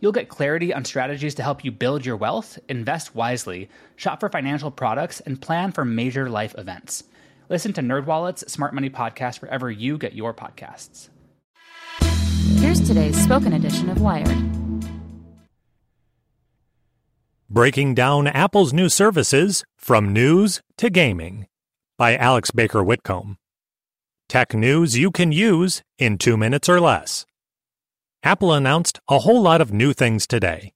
You'll get clarity on strategies to help you build your wealth, invest wisely, shop for financial products, and plan for major life events. Listen to NerdWallet's Smart Money Podcast wherever you get your podcasts. Here's today's spoken edition of Wired. Breaking down Apple's new services from news to gaming by Alex Baker Whitcomb. Tech news you can use in two minutes or less. Apple announced a whole lot of new things today.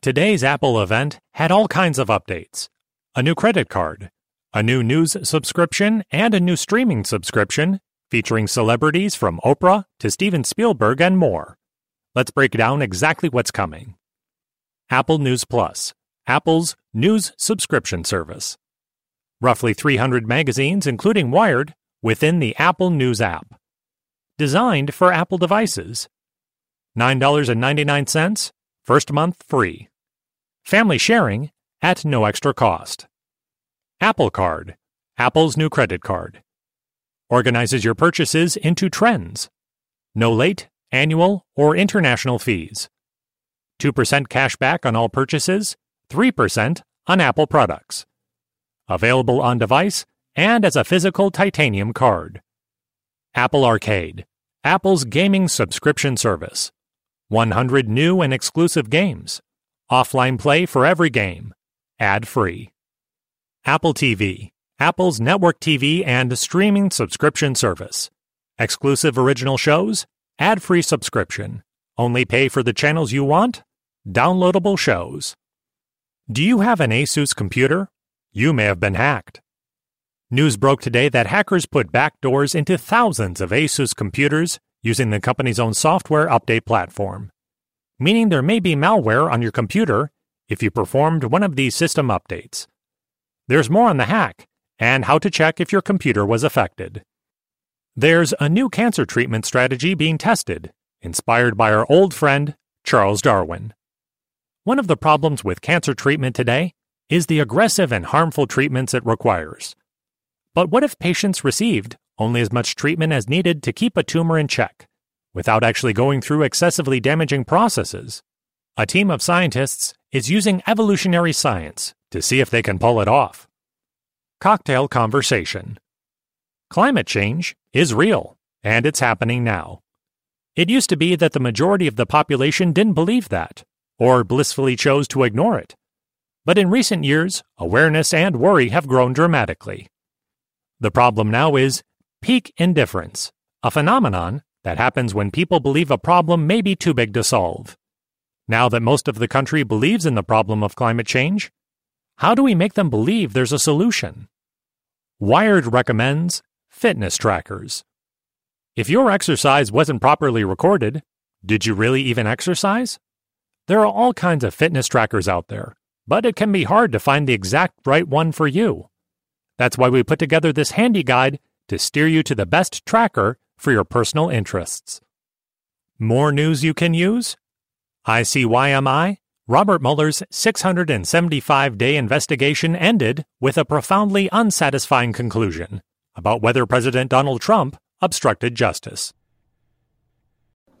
Today's Apple event had all kinds of updates a new credit card, a new news subscription, and a new streaming subscription featuring celebrities from Oprah to Steven Spielberg and more. Let's break down exactly what's coming. Apple News Plus, Apple's news subscription service. Roughly 300 magazines, including Wired, within the Apple News app. Designed for Apple devices. $9.99, first month free. Family sharing at no extra cost. Apple Card, Apple's new credit card organizes your purchases into trends. No late, annual, or international fees. 2% cash back on all purchases, 3% on Apple products. Available on device and as a physical titanium card. Apple Arcade, Apple's gaming subscription service. 100 new and exclusive games. Offline play for every game. Ad free. Apple TV, Apple's network TV and streaming subscription service. Exclusive original shows, ad free subscription. Only pay for the channels you want, downloadable shows. Do you have an Asus computer? You may have been hacked. News broke today that hackers put backdoors into thousands of Asus computers using the company's own software update platform, meaning there may be malware on your computer if you performed one of these system updates. There's more on the hack and how to check if your computer was affected. There's a new cancer treatment strategy being tested, inspired by our old friend, Charles Darwin. One of the problems with cancer treatment today is the aggressive and harmful treatments it requires. But what if patients received only as much treatment as needed to keep a tumor in check, without actually going through excessively damaging processes? A team of scientists is using evolutionary science to see if they can pull it off. Cocktail Conversation Climate change is real, and it's happening now. It used to be that the majority of the population didn't believe that, or blissfully chose to ignore it. But in recent years, awareness and worry have grown dramatically. The problem now is peak indifference, a phenomenon that happens when people believe a problem may be too big to solve. Now that most of the country believes in the problem of climate change, how do we make them believe there's a solution? Wired recommends fitness trackers. If your exercise wasn't properly recorded, did you really even exercise? There are all kinds of fitness trackers out there, but it can be hard to find the exact right one for you. That's why we put together this handy guide to steer you to the best tracker for your personal interests. More news you can use? ICYMI Robert Mueller's 675 day investigation ended with a profoundly unsatisfying conclusion about whether President Donald Trump obstructed justice.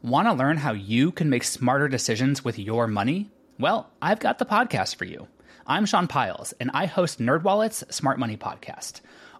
Want to learn how you can make smarter decisions with your money? Well, I've got the podcast for you. I'm Sean Pyles, and I host NerdWallet's Smart Money Podcast.